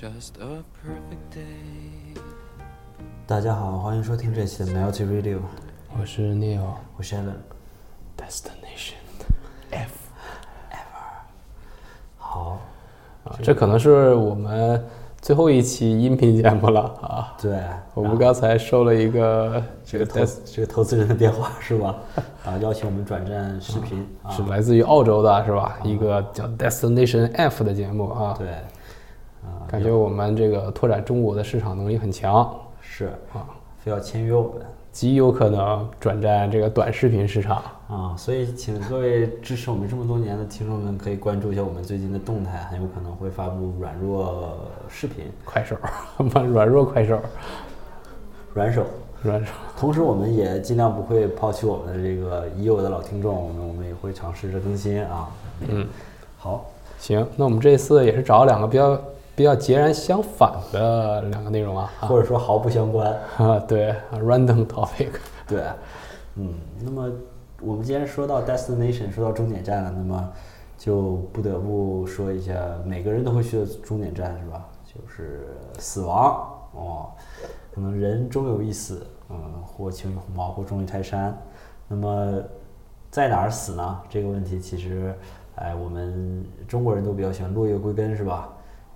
just a perfect day. 大家好，欢迎收听这期的 Melty Radio，我是 Neil 我是 Allen。Destination F 好，啊，这可能是我们最后一期音频节目了啊。对，我们刚才收了一个这个这个投这个投资人的电话是吧？啊，邀请我们转战视频啊，是来自于澳洲的，是吧？一个叫 Destination F 的节目啊。对，啊，感觉我们这个拓展中国的市场能力很强，是啊，非要签约我们极有可能转战这个短视频市场。啊，所以请各位支持我们这么多年的听众们可以关注一下我们最近的动态，很有可能会发布软弱视频、快手，软弱快手，软手。软手。同时，我们也尽量不会抛弃我们的这个已有的老听众，我们我们也会尝试着更新啊。嗯，好，行，那我们这次也是找了两个比较比较截然相反的两个内容啊。啊或者说毫不相关。啊，对啊，random topic，对，嗯，那么我们既然说到 destination，说到终点站了，那么就不得不说一下每个人都会去的终点站是吧？就是死亡哦，可能人终有一死，嗯，或轻于鸿毛，或重于泰山。那么在哪儿死呢？这个问题其实，哎，我们中国人都比较喜欢落叶归根是吧？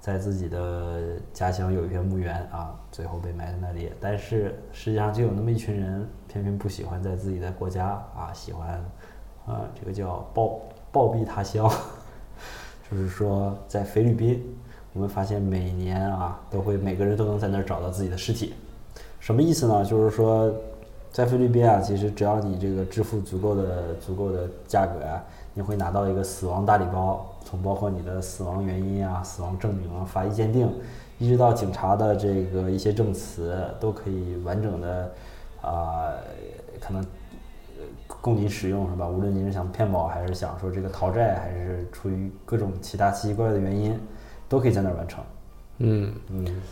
在自己的家乡有一片墓园啊，最后被埋在那里。但是世界上就有那么一群人，偏偏不喜欢在自己的国家啊，喜欢啊，这个叫暴暴毙他乡，就是说在菲律宾，我们发现每年啊，都会每个人都能在那儿找到自己的尸体。什么意思呢？就是说，在菲律宾啊，其实只要你这个支付足够的足够的价格啊，你会拿到一个死亡大礼包，从包括你的死亡原因啊、死亡证明啊、法医鉴定，一直到警察的这个一些证词，都可以完整的啊、可能呃供您使用是吧？无论您是想骗保，还是想说这个逃债，还是出于各种其他奇奇怪怪的原因，都可以在那儿完成。嗯，嗯，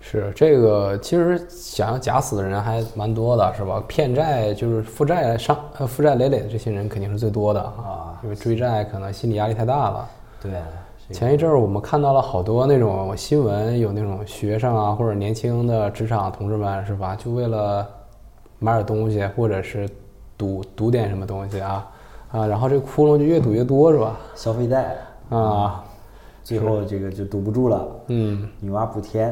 是这个，其实想要假死的人还蛮多的，是吧？骗债就是负债上呃负债累累的这些人肯定是最多的啊，因为追债可能心理压力太大了。对，这个前一阵儿我们看到了好多那种新闻，有那种学生啊或者年轻的职场同志们，是吧？就为了买点东西，或者是赌赌点什么东西啊啊，然后这个窟窿就越赌越多，是吧？消费贷啊，最后这个就堵不住了，嗯。女娲补天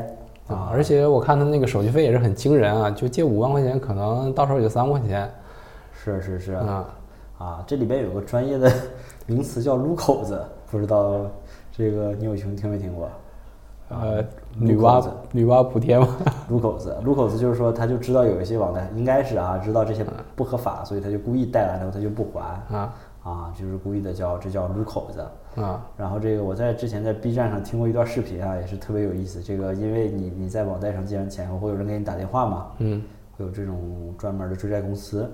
啊，而且我看他那个手续费也是很惊人啊，就借五万块钱，可能到手也就三万块钱是是是啊。啊，这里边有个专业的 名词叫撸口子，不知道这个你有听听没听过？呃，女娲女娲补天吗，撸口子，撸口子就是说他就知道有一些网贷应该是啊，知道这些不合法，所以他就故意贷完之后他就不还啊。啊，就是故意的叫这叫撸口子。啊。然后这个我在之前在 B 站上听过一段视频啊，也是特别有意思。这个因为你你在网贷上借完钱后，会有人给你打电话嘛，嗯。会有这种专门的追债公司，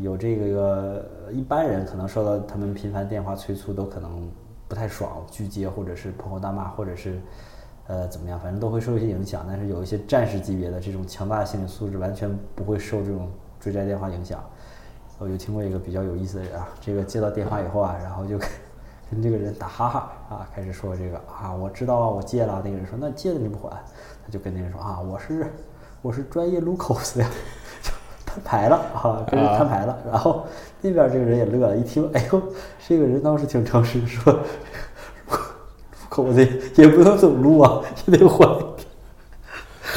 有这个一般人可能受到他们频繁电话催促，都可能不太爽，拒接或者是破口大骂，或者是呃怎么样，反正都会受一些影响。但是有一些战士级别的这种强大的心理素质，完全不会受这种追债电话影响。我就听过一个比较有意思的人啊，这个接到电话以后啊，然后就 跟这个人打哈哈啊，开始说这个啊，我知道啊，我借了。那个人说那借了你不还？他就跟那人说啊，我是我是专业撸口子呀，摊牌了啊，跟人摊牌了。然后那边这个人也乐了，一听，哎呦，这个人倒是挺诚实，说撸口子也不能走路啊，也得还。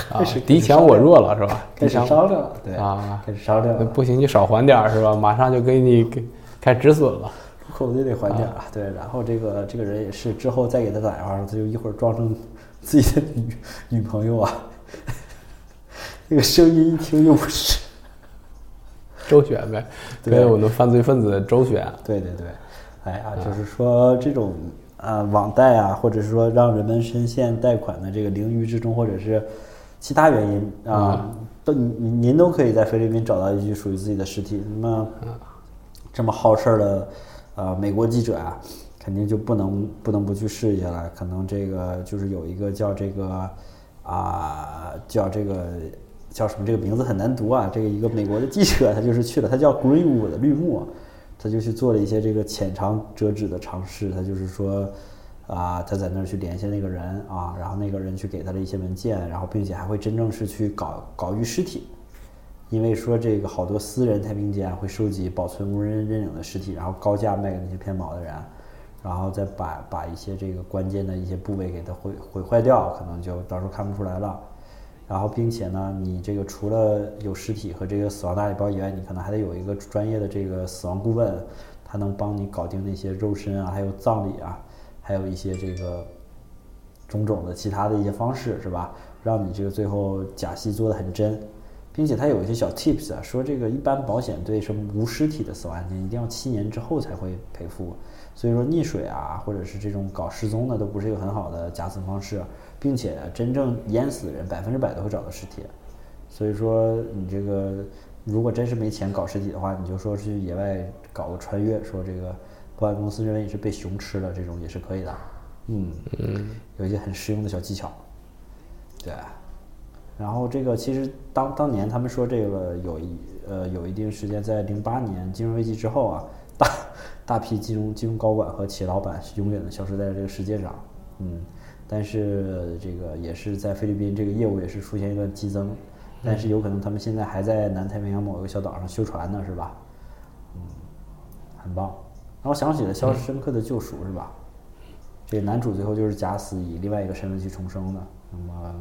啊敌强我弱了是吧？开始商量了，对啊，开始商量了。不行就少还点儿是吧？马上就给你给开止损了。口子也得还点儿啊，对，然后这个这个人也是之后再给他打电话他就一会儿装成自己的女女朋友啊，那个声音一听又不是，周旋呗，对跟我们犯罪分子周旋。对对对，哎呀，就是说这种啊网贷啊，或者是说让人们深陷贷款的这个囹圄之中，或者是其他原因啊，都您您都可以在菲律宾找到一具属于自己的尸体。那么这么好事儿的呃美国记者啊，肯定就不能不能不去试一下了。可能这个就是有一个叫这个啊叫这个叫什么这个名字很难读啊，这个一个美国的记者他就是去了，他叫 Greenwood 绿木，他就去做了一些这个浅尝辄止的尝试，他就是说。啊，他在那儿去联系那个人啊，然后那个人去给他的一些文件，然后并且还会真正是去搞搞玉尸体，因为说这个好多私人太平间会收集保存无人认领的尸体，然后高价卖给那些骗保的人，然后再把把一些这个关键的一些部位给它毁毁坏掉，可能就到时候看不出来了。然后并且呢，你这个除了有尸体和这个死亡大礼包以外，你可能还得有一个专业的这个死亡顾问，他能帮你搞定那些肉身啊，还有葬礼啊，还有一些这个种种的其他的一些方式，是吧？让你这个最后假戏做的很真，并且它有一些小 tips 啊，说这个一般保险对什么无尸体的死亡案件，一定要七年之后才会赔付，所以说溺水啊，或者是这种搞失踪的，都不是一个很好的假死方式，并且真正淹死的人百分之百都会找到尸体，所以说你这个如果真是没钱搞尸体的话，你就说去野外搞个穿越，说这个保险公司认为你是被熊吃了，这种也是可以的，嗯嗯，有一些很实用的小技巧。对，然后这个其实当当年他们说这个有一呃有一定时间，在零八年金融危机之后啊，大大批金融金融高管和企业老板是永远的消失在这个世界上，嗯，但是这个也是在菲律宾这个业务也是出现一段激增，但是有可能他们现在还在南太平洋某一个小岛上修船呢，是吧？嗯，很棒。然后想起了《肖申克的救赎》是吧？这男主最后就是假死，以另外一个身份去重生的。那么，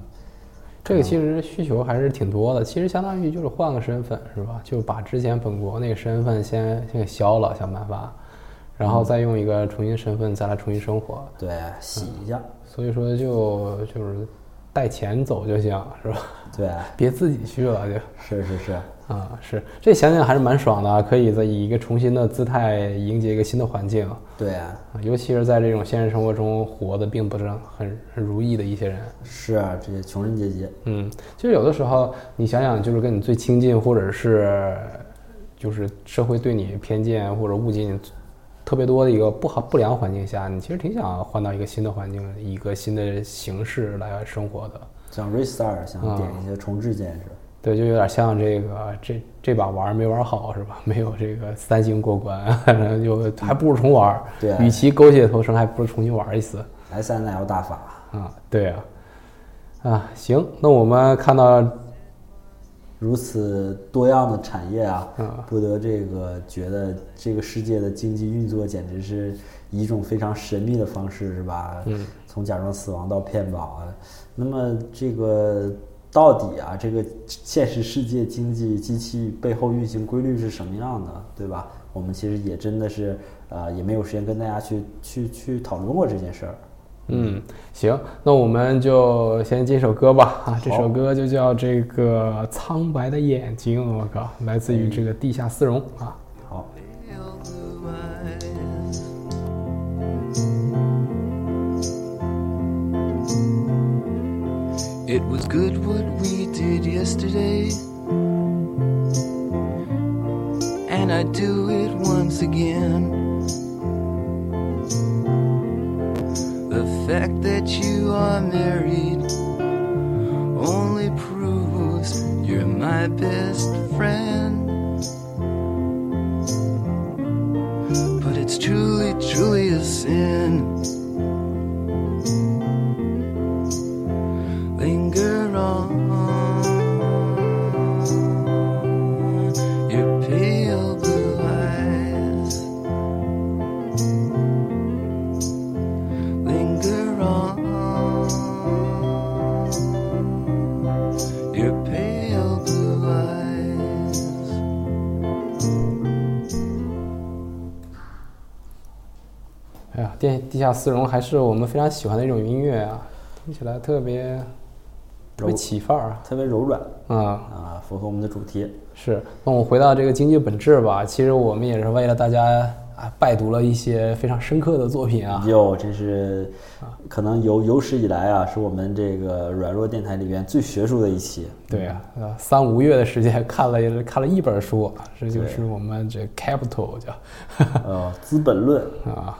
这个其实需求还是挺多的，其实相当于就是换个身份是吧？就把之前本国那个身份先先给消了，想办法，然后再用一个重新身份再来重新生活。对，洗一下。所以说就就是带钱走就行是吧？对，别自己去了就是是是。啊，是这想想还是蛮爽的，可以在以一个重新的姿态迎接一个新的环境。对啊，尤其是在这种现实生活中活的并不是很很如意的一些人。是啊，这些穷人阶级。嗯，其实有的时候你想想，就是跟你最亲近，或者是就是社会对你偏见或者误解你特别多的一个不好不良环境下，你其实挺想换到一个新的环境，一个新的形式来生活的。像 restart，想点一些重置建设。对，就有点像这个，这这把玩没玩好是吧？没有这个三星过关，就还不如重玩。对，与其苟且偷生，还不如重新玩一次。S N L 大法啊，对啊，啊，行，那我们看到如此多样的产业啊，不得这个觉得这个世界的经济运作简直是一种非常神秘的方式，是吧？嗯，从假装死亡到骗保啊，那么这个。到底啊，这个现实世界经济机器背后运行规律是什么样的，对吧？我们其实也真的是，呃，也没有时间跟大家去去去讨论过这件事儿。嗯，行，那我们就先进首歌吧。啊，这首歌就叫这个《苍白的眼睛》，我靠，来自于这个地下丝绒啊。It was good what we did yesterday. And I'd do it once again. The fact that you are married only proves you're my best friend. 哎呀，电地下丝绒还是我们非常喜欢的一种音乐啊，听起来特别特别起范儿啊，特别柔软啊啊，符合我们的主题。是，那我们回到这个经济本质吧。其实我们也是为了大家啊，拜读了一些非常深刻的作品啊。哟，真是，可能有有史以来啊，是我们这个软弱电台里边最学术的一期。对啊，呃，三五月的时间看了看了一本书，这就是我们这 Capital 叫，呃，《资本论 》啊。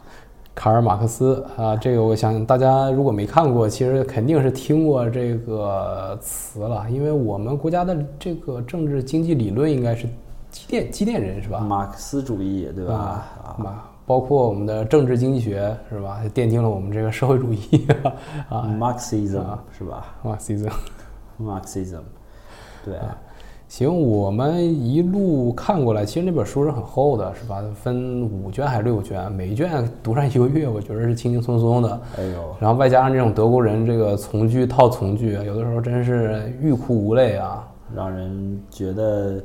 卡尔马克思啊，这个我想大家如果没看过，其实肯定是听过这个词了，因为我们国家的这个政治经济理论应该是积淀积淀人是吧？马克思主义对吧？马包括我们的政治经济学是吧，奠定了我们这个社会主义啊。Marxism 啊是吧？马克思行，我们一路看过来，其实那本书是很厚的，是吧？分五卷还是六卷？每一卷读上一个月，我觉得是轻轻松松的。哎呦，然后外加上这种德国人这个从句套从句，有的时候真是欲哭无泪啊。让人觉得，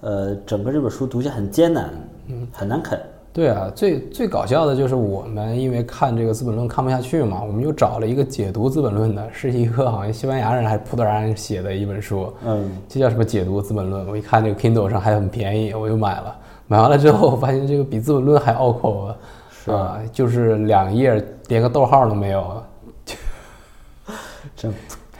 呃，整个这本书读起来很艰难，嗯，很难啃。对啊，最最搞笑的就是我们因为看这个《资本论》看不下去嘛，我们又找了一个解读《资本论》的，是一个好像西班牙人还是葡萄牙人写的一本书，嗯，这叫什么解读《资本论》？我一看这个 Kindle 上还很便宜，我就买了。买完了之后，我发现这个比《资本论》还拗口啊，是啊，就是两页连个逗号都没有。这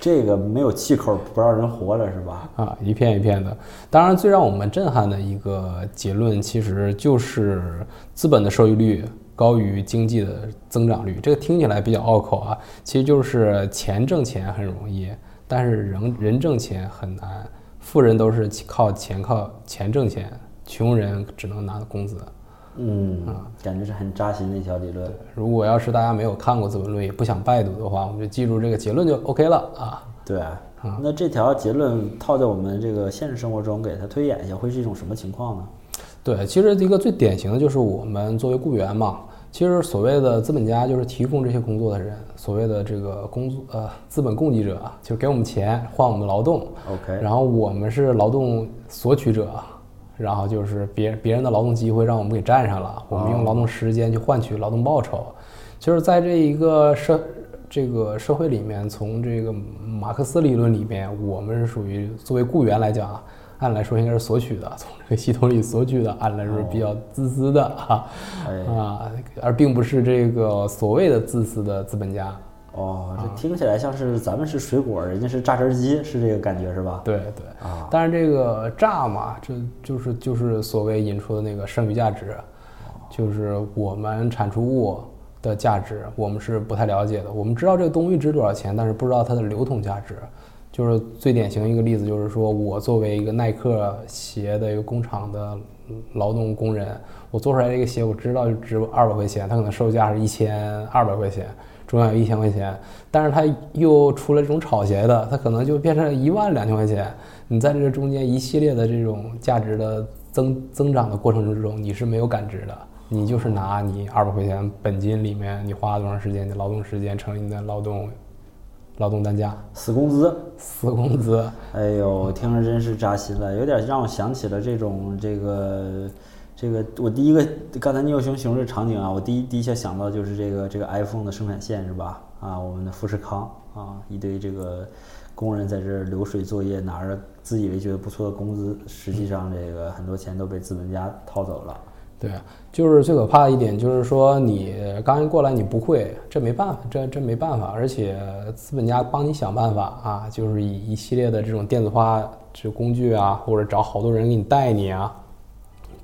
这个没有气口，不让人活了是吧？啊，一片一片的。当然，最让我们震撼的一个结论，其实就是资本的收益率高于经济的增长率。这个听起来比较拗口啊，其实就是钱挣钱很容易，但是人人挣钱很难。富人都是靠钱靠钱挣钱，穷人只能拿工资。嗯，感觉是很扎心的一条理论。如果要是大家没有看过《资本论》，也不想拜读的话，我们就记住这个结论就 OK 了啊。对啊，那这条结论套在我们这个现实生活中，给它推演一下，会是一种什么情况呢？对，其实一个最典型的就是我们作为雇员嘛，其实所谓的资本家就是提供这些工作的人，所谓的这个工作呃资本供给者啊，就是给我们钱换我们劳动，OK，然后我们是劳动索取者，然后就是别别人的劳动机会让我们给占上了，我们用劳动时间去换取劳动报酬，就是在这一个社这个社会里面，从这个马克思理论里面，我们是属于作为雇员来讲啊，按理来说应该是索取的，从这个系统里索取的，按理来说是比较自私的啊、哎，啊，而并不是这个所谓的自私的资本家。哦，这听起来像是咱们是水果，人家是榨汁机，是这个感觉是吧？对对，啊，但是这个榨嘛，这就是就是所谓引出的那个剩余价值，就是我们产出物的价值，我们是不太了解的。我们知道这个东西值多少钱，但是不知道它的流通价值。就是最典型一个例子，就是说我作为一个耐克鞋的一个工厂的劳动工人，我做出来这个鞋，我知道就值二百块钱，它可能售价是一千二百块钱，中间有一千块钱，但是它又出了这种炒鞋的，它可能就变成一万两千块钱。你在这个中间一系列的这种价值的增增长的过程之中，你是没有感知的。你就是拿你二百块钱本金里面你花了多长时间，你的劳动时间乘以你的劳动劳动单价，死工资，死工资。哎呦，听着真是扎心了，有点让我想起了这种这个这个，我第一个刚才你有形容这场景啊，我第一第一下想到就是这个这个 iPhone 的生产线是吧？啊，我们的富士康啊，一堆这个工人在这儿流水作业，拿着自以为觉得不错的工资，实际上这个很多钱都被资本家掏走了。对啊，就是最可怕的一点，就是说你刚一过来你不会，这没办法，这这没办法，而且资本家帮你想办法啊，就是以一系列的这种电子化这工具啊，或者找好多人给你带你啊，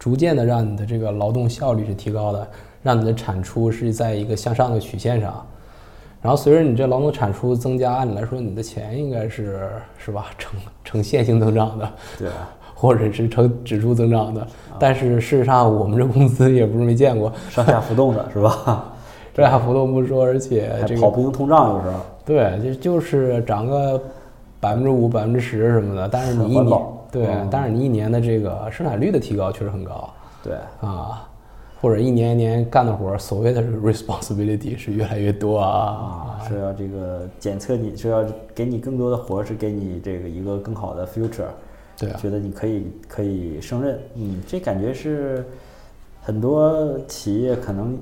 逐渐的让你的这个劳动效率是提高的，让你的产出是在一个向上的曲线上。然后随着你这劳动产出增加，按理来说你的钱应该是是吧呈呈线性增长的，对啊，或者是呈指数增长的。但是事实上，我们这工资也不是没见过，上下浮动的是吧？上下浮动不说，而且还这个跑不赢通胀有时候。对，就就是涨个百分之五、百分之十什么的，但是你一年对嗯，但是你一年的这个生产率的提高确实很高对，啊，或者一年一年干的活儿，所谓的 responsibility 是越来越多啊。啊，是要这个检测你，说要给你更多的活儿，是给你这个一个更好的 future。对啊，觉得你可以可以胜任，嗯，这感觉是很多企业可能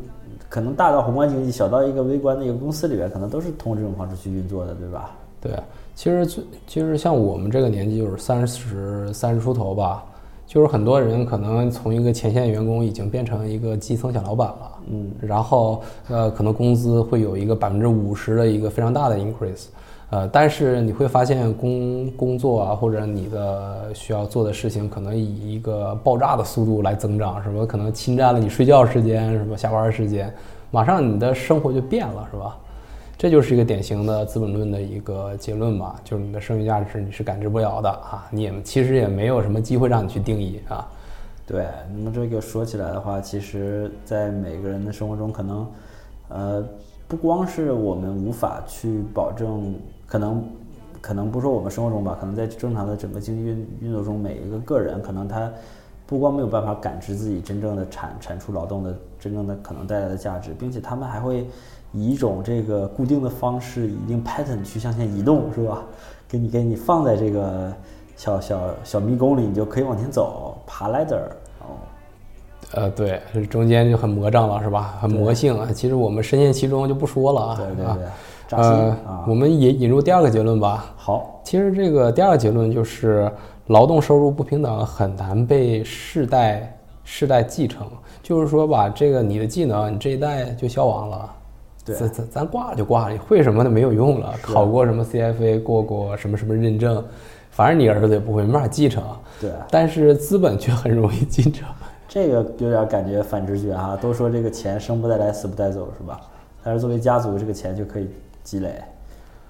可能大到宏观经济，小到一个微观的一个公司里边，可能都是通过这种方式去运作的，对吧？对，其实最其实像我们这个年纪，就是三十三十出头吧，就是很多人可能从一个前线员工已经变成一个基层小老板了，嗯，然后呃，可能工资会有一个百分之五十的一个非常大的 increase，呃，但是你会发现工工作啊，或者你的需要做的事情，可能以一个爆炸的速度来增长，什么可能侵占了你睡觉时间，什么下班时间，马上你的生活就变了，是吧？这就是一个典型的《资本论》的一个结论吧，就是你的剩余价值你是感知不了的啊，你也其实也没有什么机会让你去定义啊。对，那么这个说起来的话，其实，在每个人的生活中，可能，呃，不光是我们无法去保证，可能，可能不说我们生活中吧，可能在正常的整个经济运运作中，每一个个人，可能他不光没有办法感知自己真正的产产出劳动的真正的可能带来的价值，并且他们还会以一种这个固定的方式，以一定 pattern 去向前移动，是吧？给你给你放在这个小小小迷宫里，你就可以往前走，爬 ladder，哦，呃，对，这中间就很魔障了，是吧？很魔性啊。其实我们深陷其中就不说了啊。啊对对对，扎心呃啊，。我们引引入第二个结论吧。好，其实这个第二个结论就是，劳动收入不平等很难被世代世代继承。就是说吧，这个你的技能，你这一代就消亡了。对咱咱咱挂了就挂了，你会什么的没有用了。考过什么 CFA，过过什么什么认证，反正你儿子也不会，没法继承。对，但是资本却很容易继承。这个有点感觉反直觉哈。都说这个钱生不带来，死不带走，是吧？但是作为家族，这个钱就可以积累，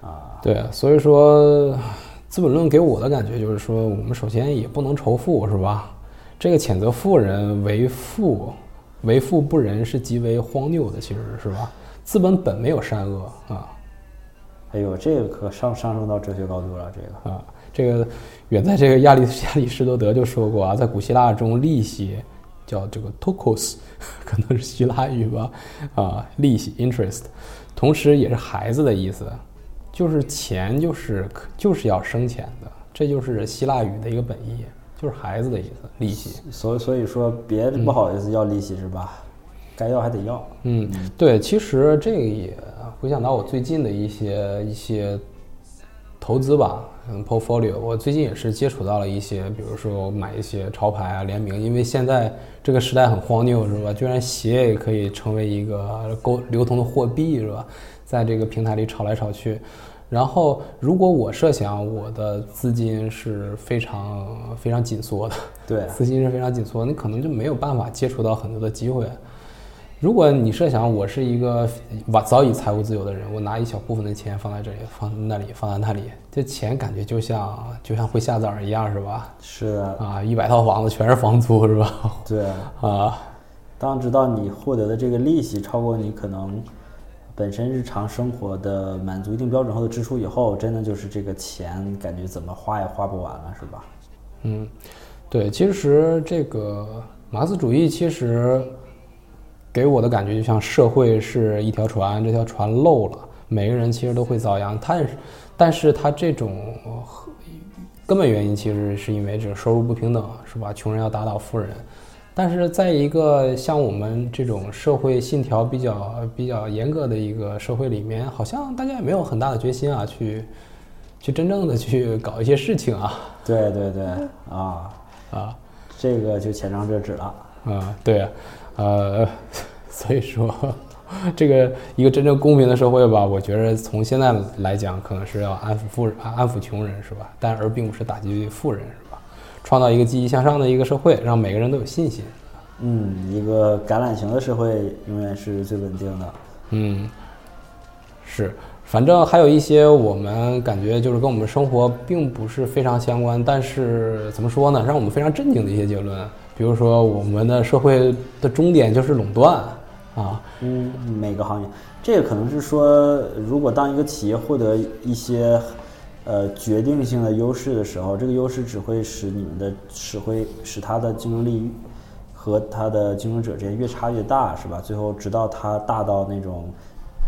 啊，对，所以说《资本论》给我的感觉就是说，我们首先也不能仇富，是吧？这个谴责富人为富，为富不仁是极为荒谬的，其实是吧？资本本没有善恶啊哎呦，这个可上上升到哲学高度了，这个。啊！这个远在这个亚里亚里士多德就说过啊，在古希腊中，利息叫这个 tokos，可能是希腊语吧，啊，利息 interest，同时也是孩子的意思，就是钱就是就是要生钱的，这就是希腊语的一个本意，就是孩子的意思，利息。所以所以说，别不好意思要利息是吧？该要还得要。嗯，对，其实这个也回想到我最近的一些一些投资吧，嗯，portfolio，我最近也是接触到了一些，比如说我买一些潮牌啊、联名，因为现在这个时代很荒谬，是吧？居然鞋也可以成为一个沟流通的货币，是吧？在这个平台里炒来炒去。然后，如果我设想我的资金是非常非常紧缩的，对，资金是非常紧缩，你可能就没有办法接触到很多的机会。如果你设想我是一个晚早已财务自由的人，我拿一小部分的钱放在这里，放在那里，放在那里，这钱感觉就像就像会下崽儿一样，是吧？是的，啊，一百套房子全是房租，是吧？对。啊，当直到你获得的这个利息超过你可能本身日常生活的满足一定标准后的支出以后，真的就是这个钱感觉怎么花也花不完了，是吧？嗯，对，其实这个马克思主义其实给我的感觉就像社会是一条船，这条船漏了，每个人其实都会遭殃。但是，但是他这种呃根本原因其实是因为这个收入不平等，是吧？穷人要打倒富人。但是在一个像我们这种社会信条比较比较严格的一个社会里面，好像大家也没有很大的决心啊，去去真正的去搞一些事情啊对对对，啊，啊。这个就浅尝辄止了。啊，对啊，呃，所以说，这个一个真正公平的社会吧，我觉得从现在来讲，可能是要安抚富人、安抚穷人，是吧？但而并不是打击富人，是吧？创造一个积极向上的一个社会，让每个人都有信心。嗯，一个橄榄型的社会永远是最稳定的。嗯，是，反正还有一些我们感觉就是跟我们生活并不是非常相关，但是怎么说呢，让我们非常震惊的一些结论，比如说我们的社会的终点就是垄断啊，嗯，每个行业，这个可能是说，如果当一个企业获得一些呃决定性的优势的时候，这个优势只会使你们的使会使它的竞争力和它的竞争者之间越差越大，是吧？最后直到它大到那种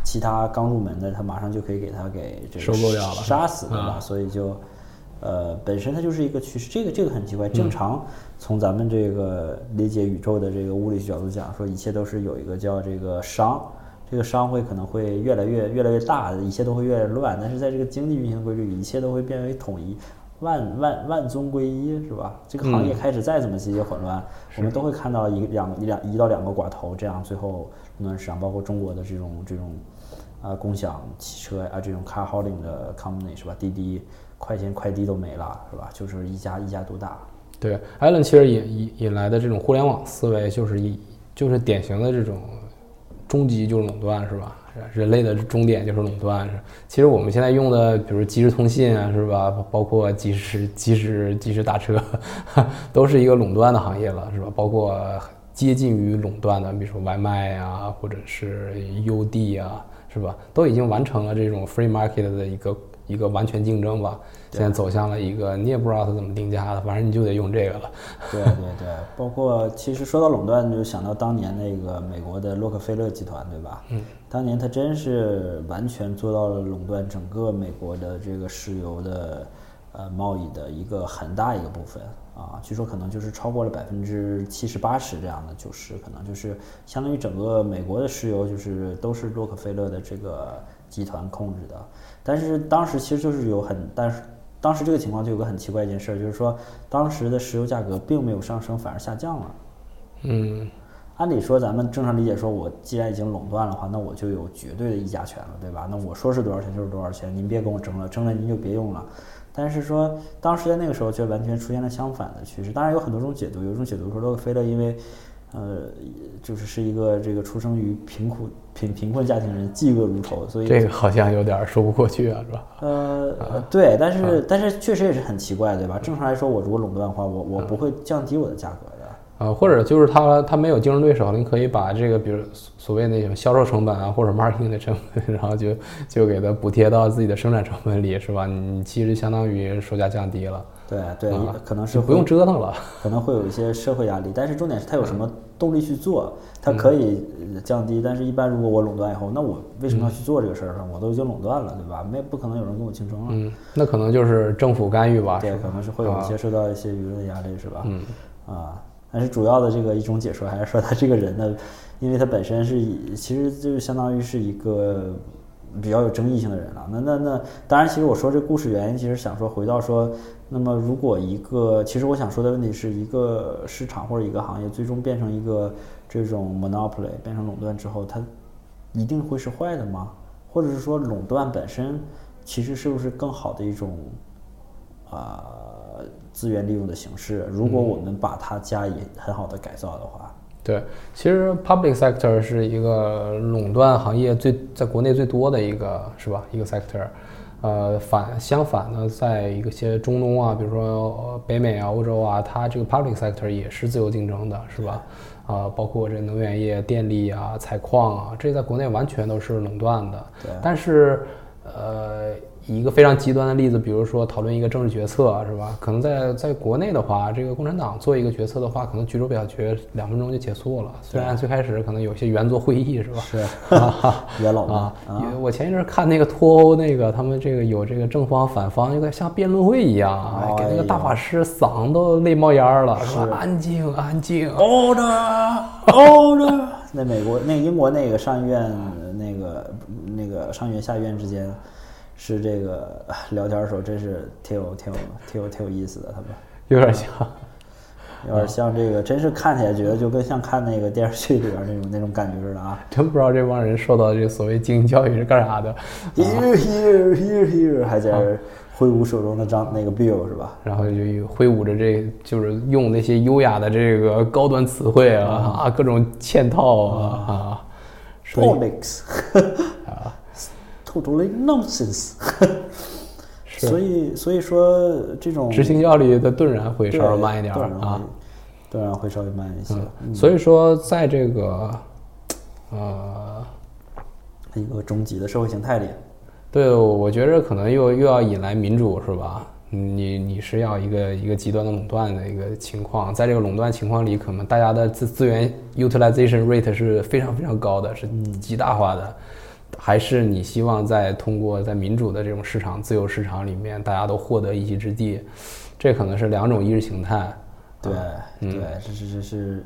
其他刚入门的，他马上就可以给他给这个收购掉了杀死，对吧？啊所以就。呃，本身它就是一个趋势，这个这个很奇怪。嗯正常从咱们这个理解宇宙的这个物理学角度讲，说一切都是有一个叫这个熵，这个熵会可能会越来越越来越大，一切都会越来越乱。但是在这个经济运行规律里，一切都会变为统一，万万万宗归一，是吧？这个行业嗯开始再怎么节节混乱，我们都会看到一两一两一到两个寡头，这样最后垄断市场，包括中国的这种这种啊、共享汽车啊这种 car hauling 的 company 是吧？滴滴快钱快递都没了，是吧？就是一家一家独大。对，艾伦其实引引引来的这种互联网思维，就是一就是典型的这种终极就是垄断，是吧？人类的终点就是垄断。其实我们现在用的，比如即时通信啊，是吧？包括即时、即时、即时打车，都是一个垄断的行业了，是吧？包括接近于垄断的，比如说外卖啊，或者是 UD 啊，是吧？都已经完成了这种 free market 的一个一个完全竞争吧。现在走向了一个，你也不知道它怎么定价的，反正你就得用这个了。对对对，包括其实说到垄断，就想到当年那个美国的洛克菲勒集团，对吧？嗯。当年他真是完全做到了垄断整个美国的这个石油的呃贸易的一个很大一个部分啊，据说可能就是超过了百分之七十八十这样的，就是可能就是相当于整个美国的石油就是都是洛克菲勒的这个集团控制的。但是当时其实就是有很，但是。当时这个情况就有个很奇怪一件事，就是说当时的石油价格并没有上升，反而下降了。嗯，按理说咱们正常理解说，我既然已经垄断了话，那我就有绝对的议价权了，对吧？那我说是多少钱就是多少钱，您别跟我争了，争了您就别用了。但是说当时在那个时候却完全出现了相反的趋势。当然有很多种解读，有一种解读说洛克菲勒因为。呃，就是是一个这个出生于贫苦贫贫困家庭人，嫉恶如仇，所以这个好像有点说不过去啊，是吧？呃，对，但是但是确实也是很奇怪，对吧？正常来说，我如果垄断的话，我我不会降低我的价格的。呃，或者就是他他没有竞争对手，你可以把这个，比如所谓那种销售成本啊，或者 marketing 的成本，然后就就给它补贴到自己的生产成本里，是吧？你其实相当于售价降低了。对对，可能是不用折腾了，可能会有一些社会压力，但是重点是它有什么动力去做？它可以降低，但是一般如果我垄断以后，那我为什么要去做这个事儿呢？我都已经垄断了，对吧？没不可能有人跟我竞争了。嗯，那可能就是政府干预吧？对，可能是会有一些受到一些舆论压力，是吧？嗯，啊。但是主要的这个一种解说还是说他这个人呢，因为他本身是其实就是相当于是一个比较有争议性的人了。那那那当然，其实我说这故事原因，其实想说回到说，那么如果一个其实我想说的问题是一个市场或者一个行业最终变成一个这种 monopoly 变成垄断之后，它一定会是坏的吗？或者是说垄断本身其实是不是更好的一种啊？资源利用的形式，如果我们把它加以很好的改造的话，对，其实 public sector 是一个垄断行业最在国内最多的一个，是吧？一个 sector，呃，反相反呢，在一个些中东啊，比如说北美啊、欧洲啊，它这个 public sector 也是自由竞争的，是吧？啊，包括这能源业、电力啊、采矿啊，这在国内完全都是垄断的。对，但是，呃。以一个非常极端的例子，比如说讨论一个政治决策，是吧？可能在在国内的话，这个共产党做一个决策的话，可能举手表决两分钟就结束了。虽然最开始可能有些圆桌会议，是吧？是 元老啊。我前一阵看那个脱欧那个，他们这个有这个正方反方，有点像辩论会一样，给那个大法师嗓都累冒烟了，说安静安静，order，order。那美国那英国那个上议院那个那个上院下院之间。是这个 聊天的时候，真是挺有、挺有、挺有、挺有意思的。他们 有点像，有点像这个，真是看起来觉得就跟像看那个电视剧里边那种那种感觉似的啊！真不知道这帮人受到这个所谓精英教育是干啥的。Here, here, here, here，还在挥舞手中的张那个 bill 是吧？然后就挥舞着这，就是用那些优雅的这个高端词汇啊啊，各种嵌套啊啊，politics 啊。Totally nonsense，所以所以说这种执行效率的顿然会稍微慢一点啊，顿然会稍微慢一些。所以说，在这个呃一个终极的社会形态里，对，我觉着可能又又要引来民主是吧？你你是要一个一个极端的垄断的一个情况，在这个垄断情况里，可能大家的资资源 utilization rate 是非常非常高的，是极大化的。还是你希望在通过在民主的这种市场、自由市场里面，大家都获得一席之地，这可能是两种意识形态。对，对，这是这是，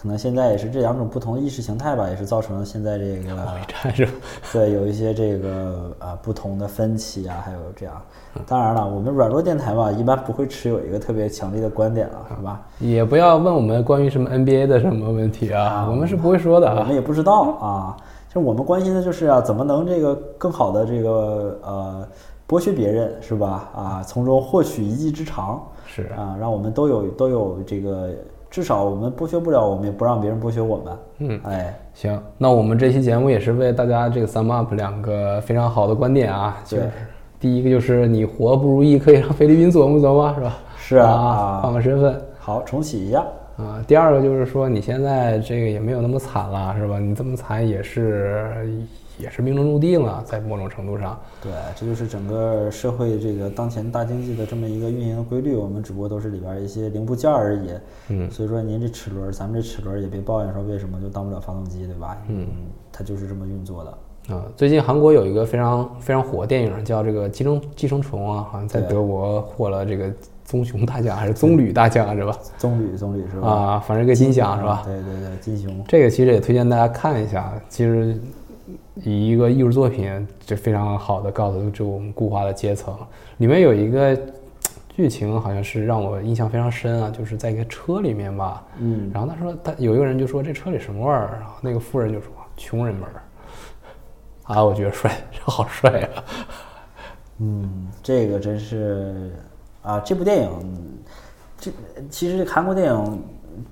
可能现在也是这两种不同的意识形态吧，也是造成了现在这个 对有一些这个啊不同的分歧啊，还有这样。当然了，我们软弱电台吧，一般不会持有一个特别强烈的观点了，是吧？也不要问我们关于什么 NBA 的什么问题啊，我们是不会说的，我们也不知道啊。就我们关心的就是啊，怎么能这个更好的这个呃剥削别人是吧？啊，从中获取一技之长是啊，让我们都有都有这个至少我们剥削不了，我们也不让别人剥削我们。嗯，哎，行，那我们这期节目也是为大家这个 sum up 两个非常好的观点啊，就是第一个就是你活不如意，可以让菲律宾琢磨琢磨，是吧？是啊啊，换个身份好，重启一下。啊。第二个就是说你现在这个也没有那么惨了，是吧？你这么惨也是也是命中注定了，在某种程度上。对，这就是整个社会这个当前大经济的这么一个运营的规律。我们只不过都是里边一些零部件而已。嗯，所以说您这齿轮儿，咱们这齿轮儿也别抱怨说为什么就当不了发动机，对吧？嗯，它就是这么运作的。啊，最近韩国有一个非常非常火的电影叫这个《寄生寄生虫》啊，好像在德国获了这个棕熊大奖还是棕榈大奖是吧？棕榈，棕榈是吧？啊，反正一个金奖是吧？对对对，金熊。这个其实也推荐大家看一下，其实以一个艺术作品，这非常好的告诉这我们固化的阶层。里面有一个剧情好像是让我印象非常深啊，就是在一个车里面吧，嗯，然后他说他有一个人就说这车里什么味儿，然后那个富人就说穷人味儿。啊，我觉得帅，好帅啊！嗯，这个真是啊，这部电影，这其实韩国电影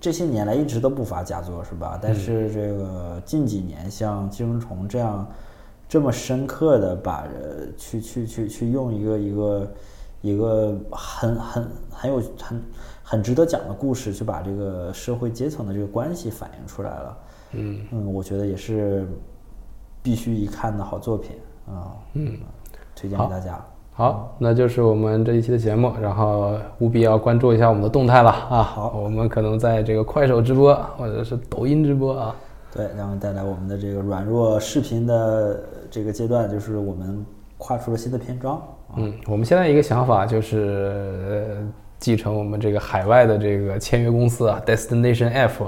这些年来一直都不乏佳作，是吧？但是这个近几年像《寄生虫》这样这么深刻的把呃去去去去用一个一个一个很很很有很很值得讲的故事，去把这个社会阶层的这个关系反映出来了。嗯嗯，我觉得也是必须一看的好作品啊。嗯，推荐给大家。好，那就是我们这一期的节目，然后务必要关注一下我们的动态了啊！好我们可能在这个快手直播或者是抖音直播啊。对，然后带来我们的这个软弱视频的这个阶段，就是我们跨出了新的篇章啊。嗯，我们现在一个想法就是呃继承我们这个海外的这个签约公司啊，Destination F。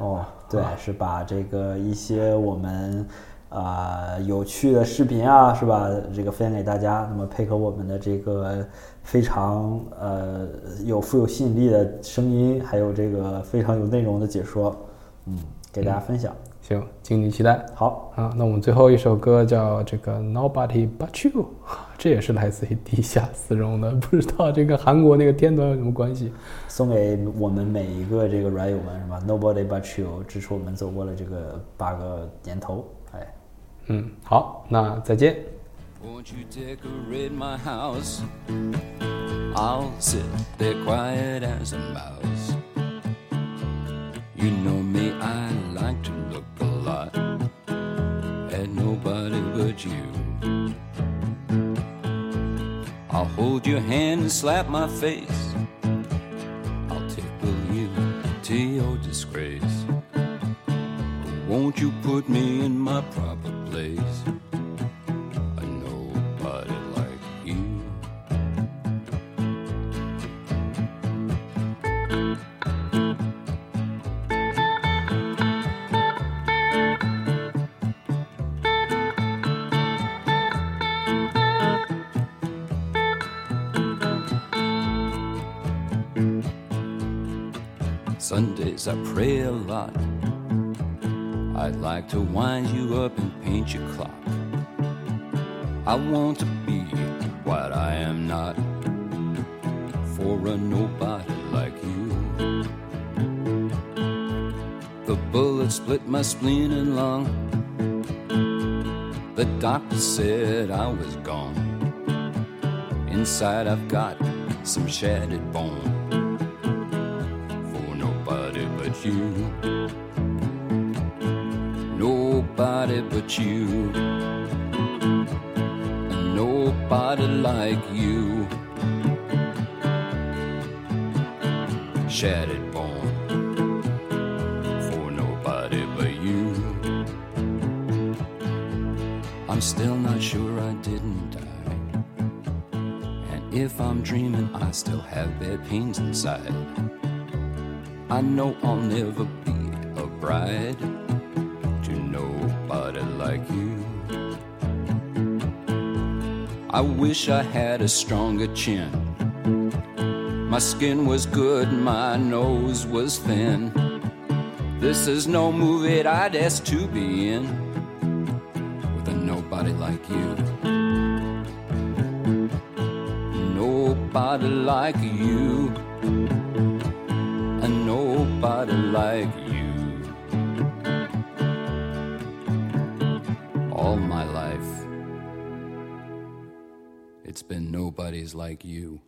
哦，对，是把这个一些我们啊、有趣的视频啊，是吧？这个分享给大家，那么配合我们的这个非常呃有富有吸引力的声音，还有这个非常有内容的解说，嗯，给大家分享。行，敬请期待好，啊！那我们最后一首歌叫这个 Nobody But You，这也是来自于地下丝绒的，不知道这个韩国那个天团有什么关系？送给我们每一个这个软友们，是吧？Nobody but you，支持我们走过了这个八个年头，哎。嗯，好，那再见。 Won't you decorate my house? I'll sit there quiet as a mouse. You know me, I like to look a lot at nobody but you. I'll hold your hand and slap my face. I'll tickle you to your disgrace. Won't you put me in my proper Place? nobody like you. Sundays I pray a lot. I'd like to wind you up and paint your clock. I want to be what I am not for a nobody like you. The bullet split my spleen and lung. The doctor said I was gone. Inside I've got some shattered bone for nobody but you. Nobody but you nobody like you. Shattered bone for nobody but you. I'm still not sure I didn't die. And if I'm dreaming, I still have bad pains inside. I know I'll never be a bride I wish I had a stronger chin. My skin was good, my nose was thin. This is no movie I'd ask to be in with a nobody like you. Nobody like you. A nobody like you. Been nobody's like you.